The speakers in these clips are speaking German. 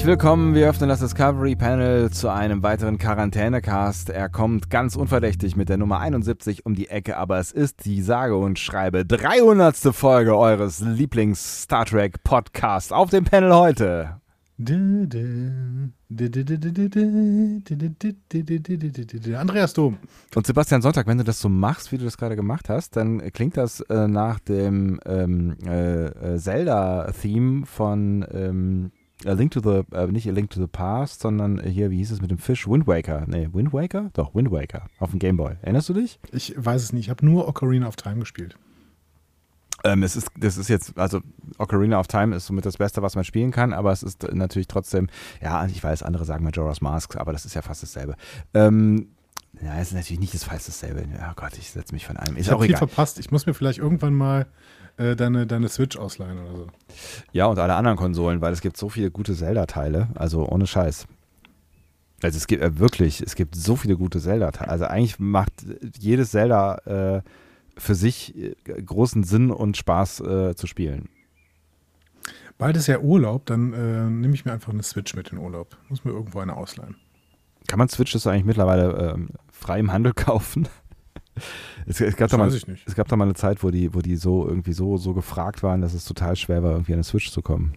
Herzlich willkommen, wir öffnen das Discovery Panel zu einem weiteren Quarantänecast. Er kommt ganz unverdächtig mit der Nummer 71 um die Ecke, aber es ist die sage und schreibe 300. Folge eures Lieblings-Star Trek Podcasts auf dem Panel heute. Andreas Dom. Und Sebastian Sonntag, wenn du das so machst, wie du das gerade gemacht hast, dann klingt das äh, nach dem ähm, äh, Zelda-Theme von ähm, A Link to the, äh, nicht A Link to the Past, sondern hier, wie hieß es mit dem Fisch? Wind Waker. Nee, Wind Waker? Doch, Wind Waker. Auf dem Game Boy. Erinnerst du dich? Ich weiß es nicht. Ich habe nur Ocarina of Time gespielt. Ähm, es ist, das ist jetzt, also Ocarina of Time ist somit das Beste, was man spielen kann, aber es ist natürlich trotzdem, ja, ich weiß, andere sagen Majora's Mask, aber das ist ja fast dasselbe. Ähm, ja, es ist natürlich nicht das fast dasselbe. Ja, Gott, ich setze mich von einem. Ist ich habe viel egal. verpasst. Ich muss mir vielleicht irgendwann mal äh, deine, deine Switch ausleihen oder so. Ja, und alle anderen Konsolen, weil es gibt so viele gute Zelda-Teile, also ohne Scheiß. Also es gibt äh, wirklich, es gibt so viele gute Zelda-Teile. Also eigentlich macht jedes Zelda äh, für sich äh, großen Sinn und Spaß äh, zu spielen. Bald ist ja Urlaub, dann äh, nehme ich mir einfach eine Switch mit in Urlaub. Muss mir irgendwo eine ausleihen. Kann man Switches eigentlich mittlerweile ähm, frei im Handel kaufen? Es, es, gab Das da mal, es gab da mal eine Zeit, wo die, wo die so irgendwie so, so gefragt waren, dass es total schwer war, irgendwie an eine Switch zu kommen.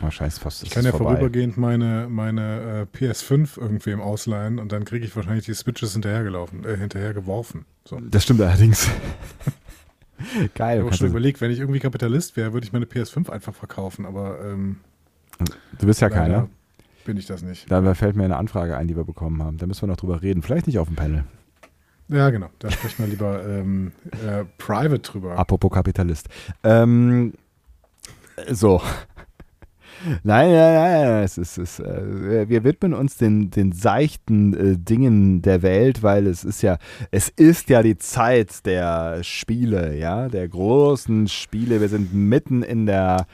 Oh, scheiße, fast Ich kann ja vorbei. vorübergehend meine, meine äh, PS5 irgendwem ausleihen und dann kriege ich wahrscheinlich die Switches hinterhergelaufen, äh, hinterhergeworfen. So. Das stimmt allerdings. Geil. Ich habe schon überlegt, wenn ich irgendwie Kapitalist wäre, würde ich meine PS5 einfach verkaufen, aber ähm, Du bist ja leider keiner. Bin ich das nicht. Dabei fällt mir eine Anfrage ein, die wir bekommen haben. Da müssen wir noch drüber reden. Vielleicht nicht auf dem Panel. Ja, genau. Da sprechen wir lieber ähm, äh, private drüber. Apropos Kapitalist. Ähm, so. Nein, nein, nein, es ist, es, äh, wir widmen uns den, den seichten äh, Dingen der Welt, weil es ist ja, es ist ja die Zeit der Spiele, ja, der großen Spiele. Wir sind mitten in der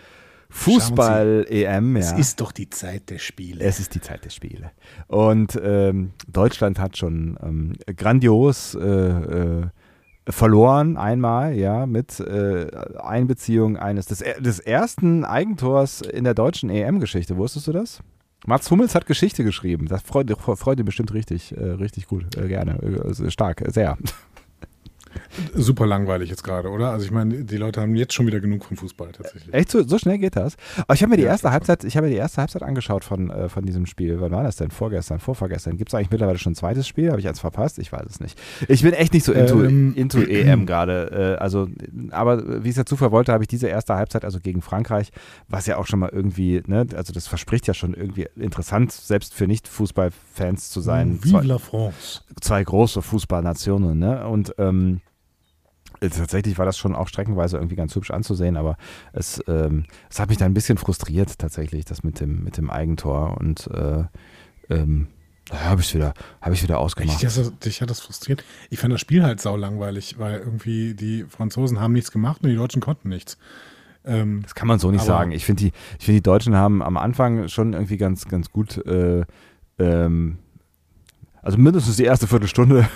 Fußball-EM, ja. Es ist doch die Zeit der Spiele. Es ist die Zeit der Spiele. Und ähm, Deutschland hat schon ähm, grandios äh, äh, verloren einmal, ja, mit äh, Einbeziehung eines des, des ersten Eigentors in der deutschen EM-Geschichte. Wusstest du das? Mats Hummels hat Geschichte geschrieben. Das freut, freut ihn bestimmt richtig, äh, richtig gut. Äh, gerne. Äh, also stark, sehr. Super langweilig jetzt gerade, oder? Also ich meine, die Leute haben jetzt schon wieder genug vom Fußball tatsächlich. Echt so, so schnell geht das? Aber ich habe mir die Ja, erste Halbzeit, ich habe mir die erste Halbzeit angeschaut von, äh, von diesem Spiel. Wann war das denn? Vorgestern, vorvorgestern. Gibt es eigentlich mittlerweile schon ein zweites Spiel? Habe ich eins verpasst? Ich weiß es nicht. Ich bin echt nicht so into, Ähm. into EM gerade. Äh, also, aber wie es der Zufall wollte, habe ich diese erste Halbzeit, also gegen Frankreich, was ja auch schon mal irgendwie, ne, also das verspricht ja schon irgendwie interessant, selbst für Nicht-Fußballfans zu sein. Vive Zwei- la France. zwei große Fußballnationen, ne? Und ähm, äh, tatsächlich war das schon auch streckenweise irgendwie ganz hübsch anzusehen, aber es, ähm, es hat mich dann ein bisschen frustriert tatsächlich, das mit dem, mit dem Eigentor und äh, ähm, da habe ich wieder, habe ich wieder ausgemacht. Dich, hat- dich hat das frustriert. Ich fand das Spiel halt sau langweilig, weil irgendwie die Franzosen haben nichts gemacht und die Deutschen konnten nichts. Ähm, Das kann man so nicht sagen. Ich finde, die, ich finde, die Deutschen haben am Anfang schon irgendwie ganz, ganz gut, äh, ähm, also mindestens die erste Viertelstunde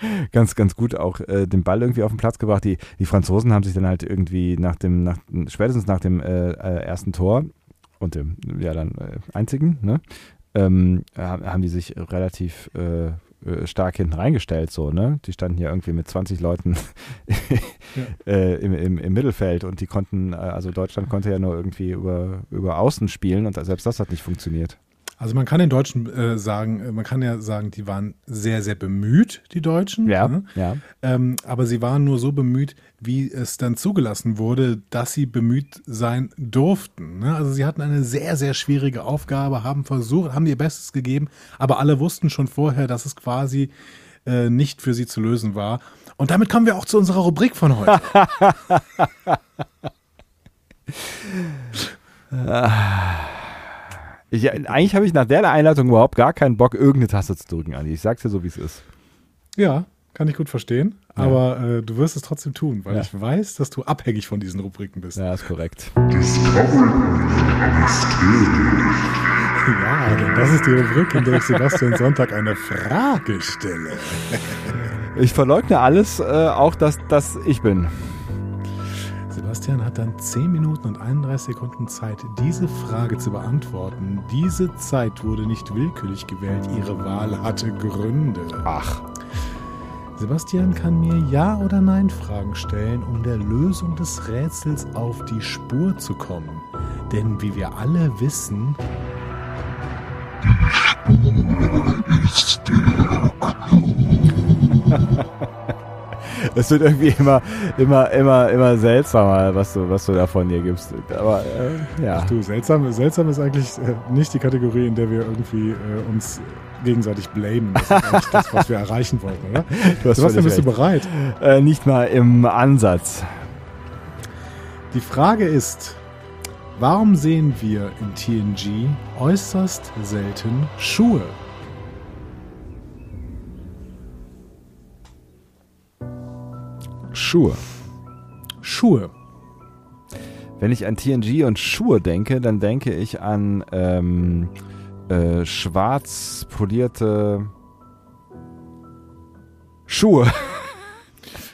ganz, ganz gut auch äh, den Ball irgendwie auf den Platz gebracht. Die, die Franzosen haben sich dann halt irgendwie nach dem, nach, spätestens nach dem äh, äh, ersten Tor und dem, ja dann äh, einzigen, ne, ähm, ha- haben die sich relativ äh, stark hinten reingestellt, so, ne? Die standen ja irgendwie mit 20 Leuten äh, im, im, im Mittelfeld und die konnten, also Deutschland konnte ja nur irgendwie über, über Außen spielen und selbst das hat nicht funktioniert. Also man kann den Deutschen äh, sagen, äh, man kann ja sagen, die waren sehr, sehr bemüht, die Deutschen. Ja, ne? ja. Ähm, aber sie waren nur so bemüht, wie es dann zugelassen wurde, dass sie bemüht sein durften. Ne? Also sie hatten eine sehr, sehr schwierige Aufgabe, haben versucht, haben ihr Bestes gegeben, aber alle wussten schon vorher, dass es quasi äh, nicht für sie zu lösen war. Und damit kommen wir auch zu unserer Rubrik von heute. Ich, eigentlich habe ich nach der Einleitung überhaupt gar keinen Bock, irgendeine Taste zu drücken, Andi. Ich sag's dir so, wie es ist. Ja, kann ich gut verstehen. Ja. Aber äh, du wirst es trotzdem tun, weil Ja. ich weiß, dass du abhängig von diesen Rubriken bist. Ja, ist korrekt. Ja, denn das ist die Rubrik, in der ich Sebastian Sonntag eine Frage stelle. Ich verleugne alles, äh, auch dass das ich bin. Sebastian hat dann 10 Minuten und 31 Sekunden Zeit, diese Frage zu beantworten. Diese Zeit wurde nicht willkürlich gewählt. Ihre Wahl hatte Gründe. Ach, Sebastian kann mir Ja- oder Nein-Fragen stellen, um der Lösung des Rätsels auf die Spur zu kommen. Denn wie wir alle wissen, es wird irgendwie immer, immer, immer, immer seltsamer, was du, was du da von dir gibst. Aber äh, ja. du, seltsam, seltsam ist eigentlich äh, nicht die Kategorie, in der wir irgendwie äh, uns gegenseitig blamen. Das ist eigentlich das, was wir erreichen wollten, oder? Du hast Sebastian, bist du bereit? Äh, nicht mal im Ansatz. Die Frage ist, warum sehen wir in TNG äußerst selten Schuhe? Schuhe. Schuhe. Wenn ich an TNG und Schuhe denke, dann denke ich an ähm, äh, schwarz polierte Schuhe.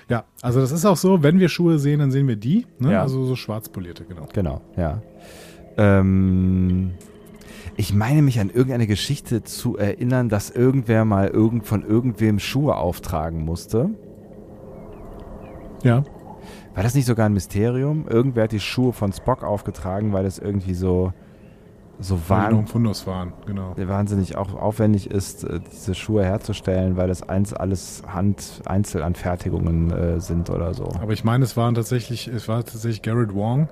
Ja, also das ist auch so, wenn wir Schuhe sehen, dann sehen wir die, ne? Ja. also so schwarz polierte, genau. Genau, ja. Ähm, ich meine mich an irgendeine Geschichte zu erinnern, dass irgendwer mal irgend von irgendwem Schuhe auftragen musste. Ja, War das nicht sogar ein Mysterium? Irgendwer hat die Schuhe von Spock aufgetragen, weil das irgendwie so, so wahn Fundus waren, genau. wahnsinnig auch aufwendig ist, äh, diese Schuhe herzustellen, weil das eins alles Hand Einzelanfertigungen äh, sind oder so. Aber ich meine, es waren tatsächlich, es war tatsächlich Garrett Wong,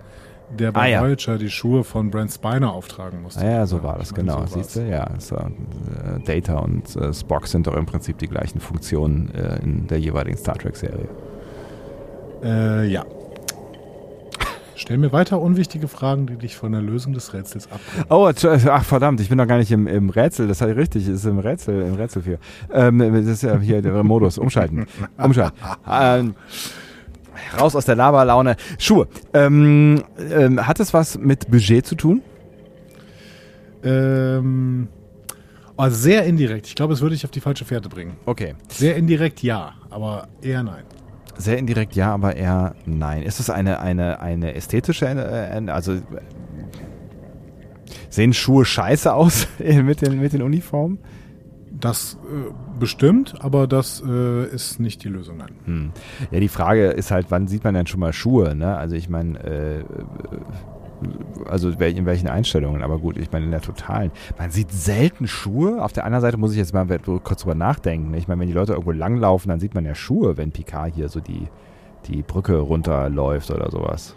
der bei Ah, ja. Voyager die Schuhe von Brent Spiner auftragen musste. Ah ja, so war das, ich meine, genau. so war's. Siehst du, ja. So, äh, Data und äh, Spock sind doch im Prinzip die gleichen Funktionen in der jeweiligen Star Trek-Serie. Äh, ja. Stell mir weiter unwichtige Fragen, die dich von der Lösung des Rätsels abbringen. Oh, Entschu- ach verdammt, ich bin doch gar nicht im, im Rätsel. Das heißt richtig, ist im Rätsel, im Rätsel 4. Ähm, das ist ja hier der Modus. Umschalten. Umschalten. Ähm, raus aus der Laberlaune. Schuhe. Ähm, ähm, hat es was mit Budget zu tun? Ähm, oh, sehr indirekt. Ich glaube, es würde dich auf die falsche Fährte bringen. Okay. Sehr indirekt ja, aber eher nein. Sehr indirekt ja, aber eher nein. Ist es eine, eine, eine ästhetische, äh, also äh, sehen Schuhe scheiße aus mit den, mit den Uniformen? Das äh, bestimmt, aber das äh, ist nicht die Lösung, nein. Hm. Ja, die Frage ist halt, wann sieht man denn schon mal Schuhe? Ne? Also ich meine, äh, also in welchen Einstellungen, aber gut, ich meine in der totalen. Man sieht selten Schuhe. Auf der anderen Seite muss ich jetzt mal kurz drüber nachdenken. Ich meine, wenn die Leute irgendwo langlaufen, dann sieht man ja Schuhe, wenn Picard hier so die, die Brücke runterläuft oder sowas.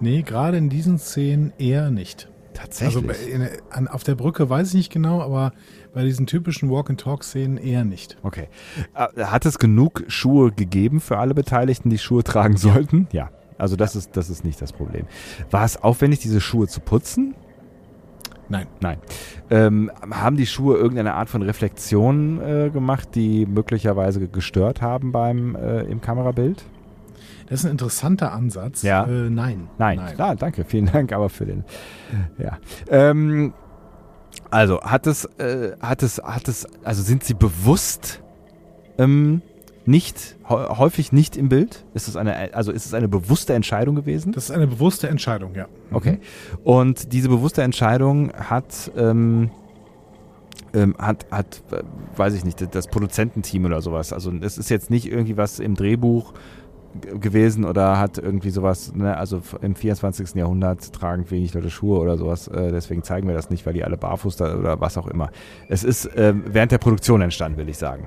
Nee, gerade in diesen Szenen eher nicht. Tatsächlich. Also in, an, auf der Brücke weiß ich nicht genau, aber bei diesen typischen Walk-and-Talk-Szenen eher nicht. Okay. Äh, Hat es genug Schuhe gegeben für alle Beteiligten, die Schuhe tragen sollten? Ja. Also das ist das ist nicht das Problem. War es aufwendig, diese Schuhe zu putzen? Nein. Nein. Ähm, haben die Schuhe irgendeine Art von Reflexion äh, gemacht, die möglicherweise gestört haben beim äh, im Kamerabild? Das ist ein interessanter Ansatz. Ja. Äh, nein. Nein. Klar, danke. Vielen Dank aber für den. Ja. Ähm, also hat es, äh, hat es, hat es, also sind sie bewusst ähm, nicht, hä- häufig nicht im Bild? Ist es eine, also ist es eine bewusste Entscheidung gewesen? Das ist eine bewusste Entscheidung, ja. Okay. Und diese bewusste Entscheidung hat, ähm, ähm, hat, hat, äh, weiß ich nicht, das Produzententeam oder sowas. Also es ist jetzt nicht irgendwie was im Drehbuch gewesen oder hat irgendwie sowas, ne, also im 24. Jahrhundert tragen wenig Leute Schuhe oder sowas, äh, deswegen zeigen wir das nicht, weil die alle barfuß da oder was auch immer. Es ist ähm, während der Produktion entstanden, will ich sagen.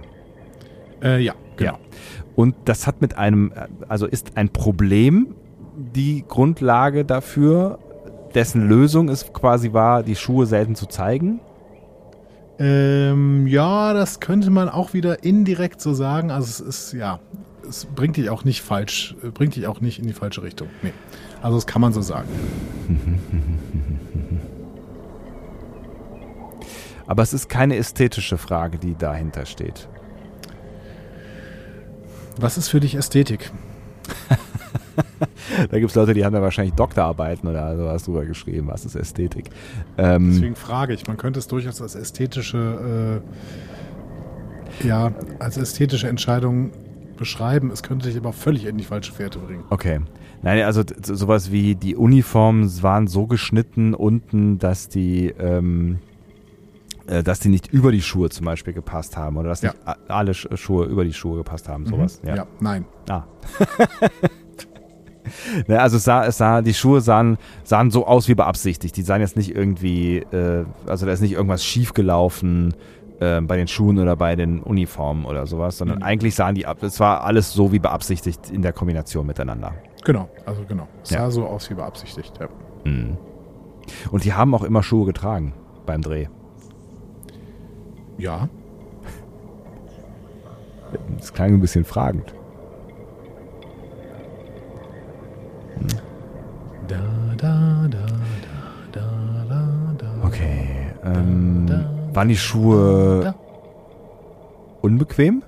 Äh, ja, genau. Ja. Und das hat mit einem, äh, also ist ein Problem die Grundlage dafür, dessen Lösung es quasi war, die Schuhe selten zu zeigen. Ähm, ja, das könnte man auch wieder indirekt so sagen. Also es ist, ja, es bringt dich auch nicht falsch, äh, bringt dich auch nicht in die falsche Richtung. Nee. Also das kann man so sagen. Aber es ist keine ästhetische Frage, die dahinter steht. Was ist für dich Ästhetik? da gibt es Leute, die haben da wahrscheinlich Doktorarbeiten oder sowas drüber geschrieben. Was ist Ästhetik? Ähm, Deswegen frage ich, man könnte es durchaus als ästhetische, äh, ja, als ästhetische Entscheidung beschreiben. Es könnte dich aber völlig in die falsche Fährte bringen. Okay. Nein, also sowas wie die Uniformen waren so geschnitten unten, dass die, ähm, äh, dass die nicht über die Schuhe zum Beispiel gepasst haben oder dass Ja. nicht alle Sch- Schuhe über die Schuhe gepasst haben, sowas. Ja. nein. Ah. ne, also es sah, es sah, die Schuhe sahen, sahen so aus wie beabsichtigt. Die sahen jetzt nicht irgendwie, äh, also da ist nicht irgendwas schiefgelaufen äh, bei den Schuhen oder bei den Uniformen oder sowas, sondern Mhm. eigentlich sahen die ab, es war alles so wie beabsichtigt in der Kombination miteinander. Genau, also genau. Es Ja. sah so aus wie beabsichtigt. Ja. Mhm. Und die haben auch immer Schuhe getragen beim Dreh. Ja. Das klang ein bisschen fragend. Da, da, da, da, da, da, da. Okay. Ähm, Da, waren die Schuhe da. unbequem?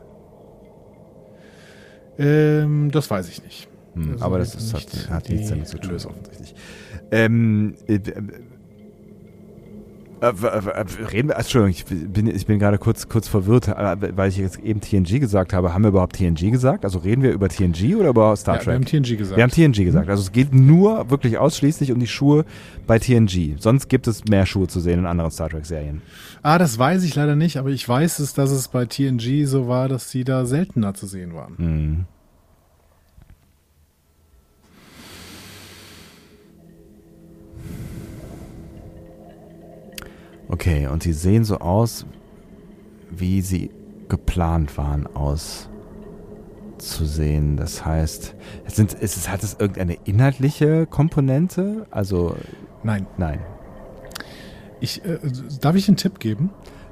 Ähm, das weiß ich nicht. Hm, Das aber das ist, nicht hat, hat die nichts damit zu tun, offensichtlich. Ähm, äh, reden wir, Entschuldigung, ich bin, ich bin gerade kurz, kurz verwirrt, äh, weil ich jetzt eben TNG gesagt habe. Haben wir überhaupt TNG gesagt? Also reden wir über TNG oder über Star Ja, wir Trek? haben TNG gesagt. Wir haben TNG gesagt. Also es geht nur wirklich ausschließlich um die Schuhe bei TNG. Sonst gibt es mehr Schuhe zu sehen in anderen Star Trek-Serien. ah, das weiß ich leider nicht, aber ich weiß es, dass es bei TNG so war, dass sie da seltener zu sehen waren. Hm. Okay, und sie sehen so aus, wie sie geplant waren auszusehen. Das heißt, es sind, ist es, hat es irgendeine inhaltliche Komponente? Also, Nein. nein. Ich, äh, darf ich einen Tipp geben?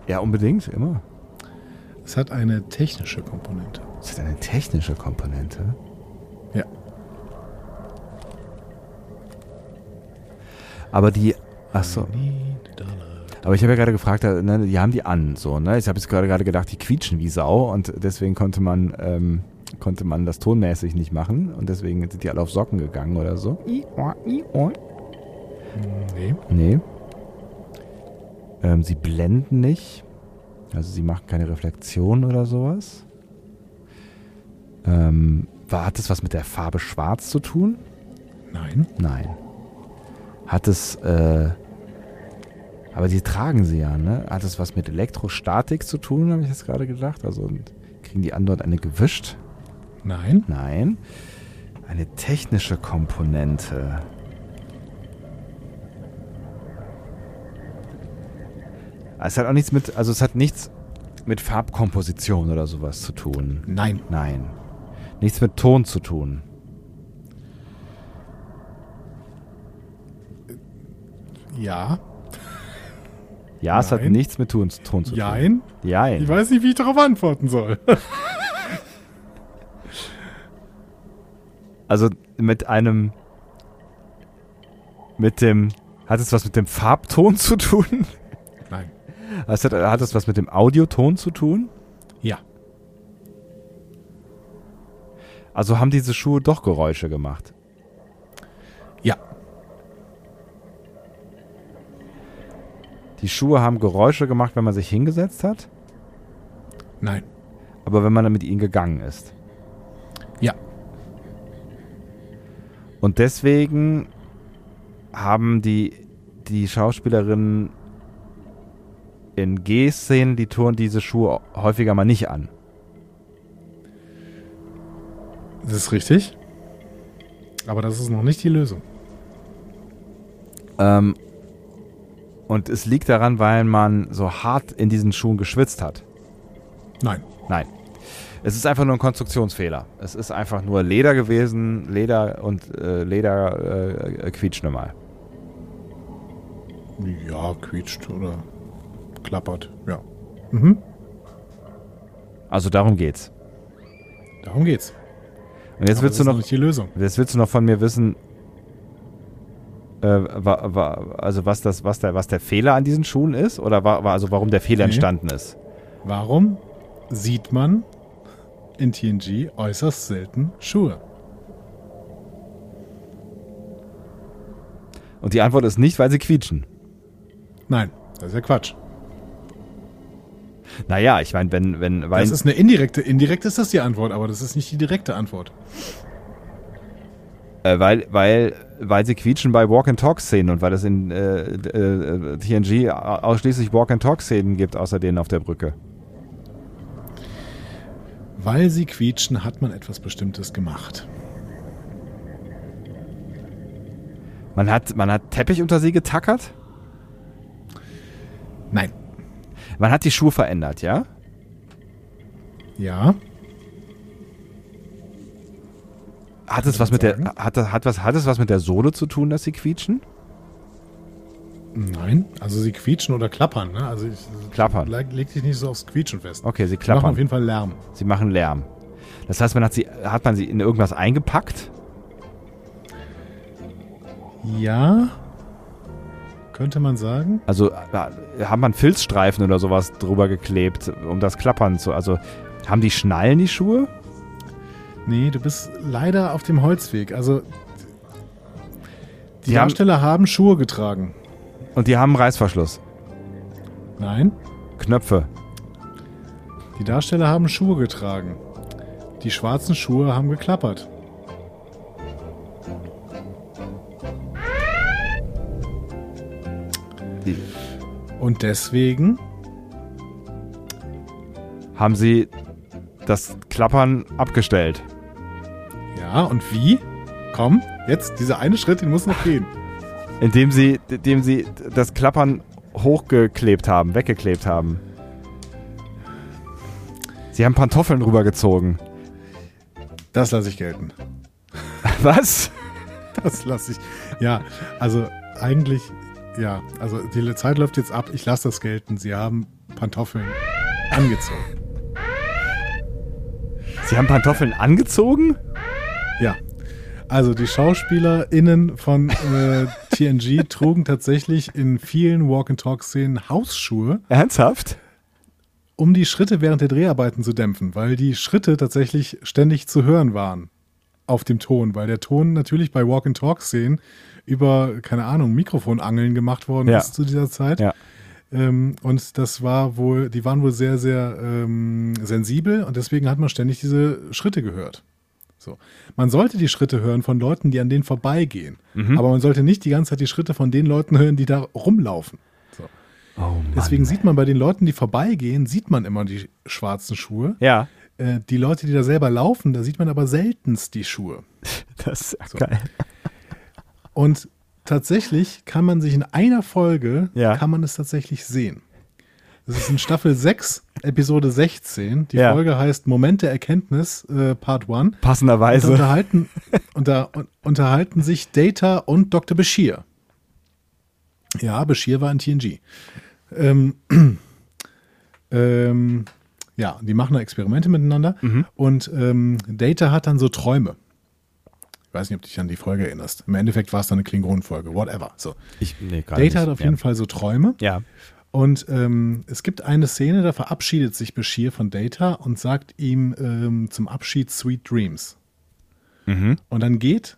Ja, unbedingt, immer. Es hat eine technische Komponente. Es hat eine technische Komponente. Ja. Aber die, ach so. Aber ich habe ja gerade gefragt, äh, ne, die haben die an, so, ne? Ich habe jetzt gerade gerade gedacht, die quietschen wie Sau und deswegen konnte man, ähm, konnte man das tonmäßig nicht machen und deswegen sind die alle auf Socken gegangen oder so. Nee. Nee. Ähm, sie blenden nicht. Also sie machen keine Reflexion oder sowas. Ähm, war, hat es was mit der Farbe Schwarz zu tun? Nein. Nein. Hat es, äh, aber die tragen sie ja, ne? Hat es was mit Elektrostatik zu tun, habe ich jetzt gerade gedacht? Also kriegen die anderen eine gewischt? Nein. Nein. Eine technische Komponente. Es hat auch nichts mit, also es hat nichts mit Farbkomposition oder sowas zu tun. Nein. Nein. Nichts mit Ton zu tun. Ja. Ja, es hat Nein. nichts mit Ton, Ton zu tun. Jein. Jein. Ich weiß nicht, wie ich darauf antworten soll. Also mit einem. Mit dem. Hat es was mit dem Farbton zu tun? Nein. Es hat, hat es was mit dem Audioton zu tun? Ja. Also haben diese Schuhe doch Geräusche gemacht. Die Schuhe haben Geräusche gemacht, wenn man sich hingesetzt hat, Nein. aber wenn man dann mit ihnen gegangen ist. Ja. Und deswegen haben die, die Schauspielerinnen in G-Szenen die Touren diese Schuhe häufiger mal nicht an. Das ist richtig. Aber das ist noch nicht die Lösung. Ähm, und es liegt daran, weil man so hart in diesen Schuhen geschwitzt hat. Nein. Nein. Es ist einfach nur ein Konstruktionsfehler. Es ist einfach nur Leder gewesen, Leder und äh, Leder äh, quietscht nun mal. Ja, quietscht oder klappert. Ja. Mhm. Also darum geht's. Darum geht's. Und jetzt Aber willst das du noch, nicht die Lösung. jetzt willst du noch von mir wissen, Äh, wa, wa, also was das, was der, was der Fehler an diesen Schuhen ist? Oder wa, also warum der Fehler Nee. entstanden ist? Warum sieht man in TNG äußerst selten Schuhe? Und die Antwort ist nicht, weil sie quietschen. Nein, das ist ja Quatsch. Naja, ich meine, wenn, wenn, weil. Das ist eine indirekte, indirekt ist das die Antwort, aber das ist nicht die direkte Antwort. Äh, weil, weil, weil sie quietschen bei Walk-and-Talk-Szenen und weil es in äh, äh, TNG ausschließlich Walk-and-Talk-Szenen gibt, außer denen auf der Brücke. Weil sie quietschen, hat man etwas Bestimmtes gemacht. Man hat, man hat Teppich unter sie getackert, Nein. man hat die Schuhe verändert, ja? Ja. Hat es was mit der, sagen. hat, das- hat, was, hat es was mit der Sohle zu tun, dass sie quietschen? Nein. Also sie quietschen oder klappern, ne? Also ich Klappern. leg, leg dich nicht so aufs Quietschen fest. Okay, sie Sie machen klappern. auf jeden Fall Lärm. Sie machen Lärm. Das heißt, man hat sie, hat man sie in irgendwas eingepackt? Ja. Könnte man sagen. Also äh, haben man Filzstreifen oder sowas drüber geklebt, um das Klappern zu. Also haben die Schnallen die Schuhe? Nee, du bist leider auf dem Holzweg. Also die Die haben- Darsteller haben Schuhe getragen. Und die haben Reißverschluss. Nein. Knöpfe. Die Darsteller haben Schuhe getragen. Die schwarzen Schuhe haben geklappert. Die Und deswegen, haben sie das Klappern abgestellt. Ja, und wie? Komm, jetzt, dieser eine Schritt, den muss noch gehen. Indem sie, indem sie das Klappern hochgeklebt haben, weggeklebt haben. Sie haben Pantoffeln rübergezogen. Das lasse ich gelten. Was? Das lasse ich. Ja, also eigentlich, ja, also die Zeit läuft jetzt ab. Ich lasse das gelten. Sie haben Pantoffeln angezogen. Sie haben Pantoffeln angezogen? Ja. Also die SchauspielerInnen von äh, TNG trugen tatsächlich in vielen Walk-and-Talk-Szenen Hausschuhe, Ernsthaft? um die Schritte während der Dreharbeiten zu dämpfen, weil die Schritte tatsächlich ständig zu hören waren auf dem Ton, weil der Ton natürlich bei Walk-and-Talk-Szenen über, keine Ahnung, Mikrofonangeln gemacht worden Ja. ist zu dieser Zeit. Ja. Ähm, und das war wohl, die waren wohl sehr, sehr ähm, sensibel und deswegen hat man ständig diese Schritte gehört. So. Man sollte die Schritte hören von Leuten, die an denen vorbeigehen. Mhm. Aber man sollte nicht die ganze Zeit die Schritte von den Leuten hören, die da rumlaufen. So. Oh Mann. Deswegen sieht man bei den Leuten, die vorbeigehen, sieht man immer die schwarzen Schuhe. Ja, Äh, die Leute, die da selber laufen, da sieht man aber seltenst die Schuhe. das ist ja So. geil. Und tatsächlich kann man sich in einer Folge, Ja. kann man es tatsächlich sehen. Das ist in Staffel 6, Episode 16. Die Ja. Folge heißt Moment der Erkenntnis, äh, Part 1. Da Passenderweise. unterhalten, unter, un- unterhalten sich Data und Dr. Bashir. Ja, Bashir war in TNG. Ähm, ähm, ja, die machen da Experimente miteinander und ähm, Data hat dann so Träume. Ich weiß nicht, ob du dich an die Folge erinnerst. Im Endeffekt war es dann eine Klingonenfolge, whatever. So. Ich, nee, Data nicht. hat auf jeden ja. Fall so Träume. Ja. Und ähm, es gibt eine Szene, da verabschiedet sich Bashir von Data und sagt ihm ähm, zum Abschied Sweet Dreams. Mhm. Und dann geht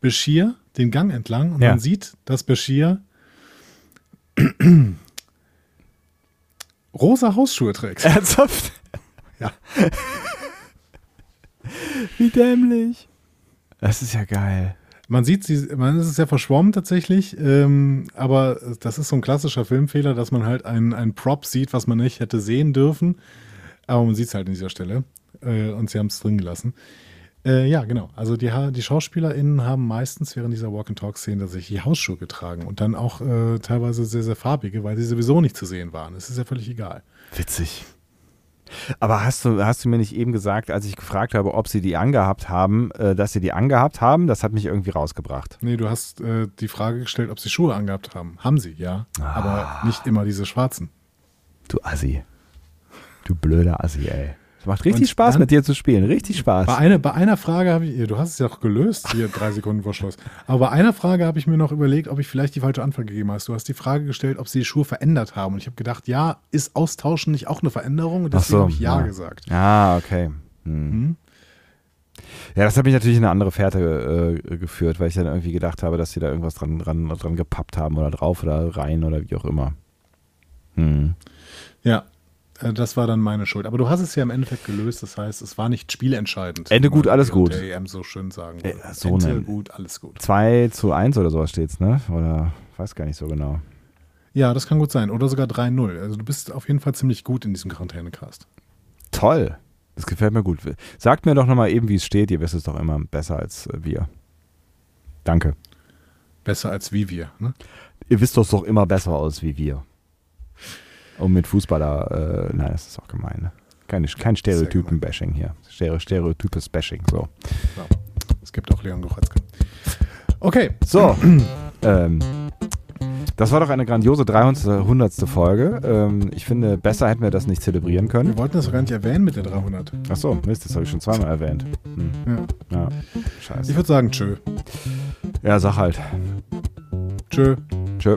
Bashir den Gang entlang und Ja. man sieht, dass Bashir rosa Hausschuhe trägt. Ernsthaft? Ja. Wie dämlich. Das ist ja geil. Man sieht sie, man ist es ja verschwommen tatsächlich, ähm, aber das ist so ein klassischer Filmfehler, dass man halt einen, einen Prop sieht, was man nicht hätte sehen dürfen. Aber man sieht es halt an dieser Stelle. Äh, und sie haben es drin gelassen. Äh, ja, genau. Also die, die SchauspielerInnen haben meistens während dieser Walk-and-Talk-Szene tatsächlich Hausschuhe getragen und dann auch äh, teilweise sehr, sehr farbige, weil sie sowieso nicht zu sehen waren. Es ist ja völlig egal. Witzig. Aber hast du, hast du mir nicht eben gesagt, als ich gefragt habe, ob sie die angehabt haben, äh, dass sie die angehabt haben? Das hat mich irgendwie rausgebracht. Nee, du hast äh, die Frage gestellt, ob sie Schuhe angehabt haben. Haben sie, ja. Aber nicht immer diese schwarzen. Du Assi. Du blöder Assi, ey. Macht richtig Und Spaß, mit dir zu spielen. Richtig Spaß. Bei einer, bei einer Frage habe ich, du hast es ja auch gelöst, hier drei Sekunden vor Schluss. Aber bei einer Frage habe ich mir noch überlegt, ob ich vielleicht die falsche Antwort gegeben hast. Du hast die Frage gestellt, ob sie die Schuhe verändert haben. Und ich habe gedacht, ja, ist Austauschen nicht auch eine Veränderung? Und deswegen so, habe ich ja, ja. gesagt. Ah, okay. Hm. Hm? Ja, das hat mich natürlich in eine andere Fährte äh, geführt, weil ich dann irgendwie gedacht habe, dass sie da irgendwas dran, dran, dran gepappt haben oder drauf oder rein oder wie auch immer. Hm. Ja, das war dann meine Schuld. Aber du hast es ja im Endeffekt gelöst. Das heißt, es war nicht spielentscheidend. Ende gut, alles gut. unter EM so schön sagen würde. Ja, so Ende ne- gut, alles gut. 2 zu 1 oder sowas steht's, ne? Oder weiß gar nicht so genau. Ja, das kann gut sein. Oder sogar 3-0. Also du bist auf jeden Fall ziemlich gut in diesem Quarantänecast. Toll. Das gefällt mir gut. Sagt mir doch nochmal eben, wie es steht. Ihr wisst es doch immer besser als äh, wir. Danke. Besser als wie wir. Ne? Ihr wisst doch doch immer besser aus wie wir. Und mit Fußballer, äh, nein, das ist auch gemein. Ne? Keine, kein Stereotypen-Bashing hier. Stere Stereotypes Bashing. So. Ja. Es gibt auch Leon Goretzka. Okay, So. ähm, das war doch eine grandiose 300. Folge. Ähm, ich finde, besser hätten wir das nicht zelebrieren wir können. wollten das gar nicht erwähnen mit der 300. Achso, Mist, das habe ich schon zweimal erwähnt. Hm. Ja. Ja, Ich scheiße. würde sagen, tschö. Ja, sag halt. Tschö. Tschö.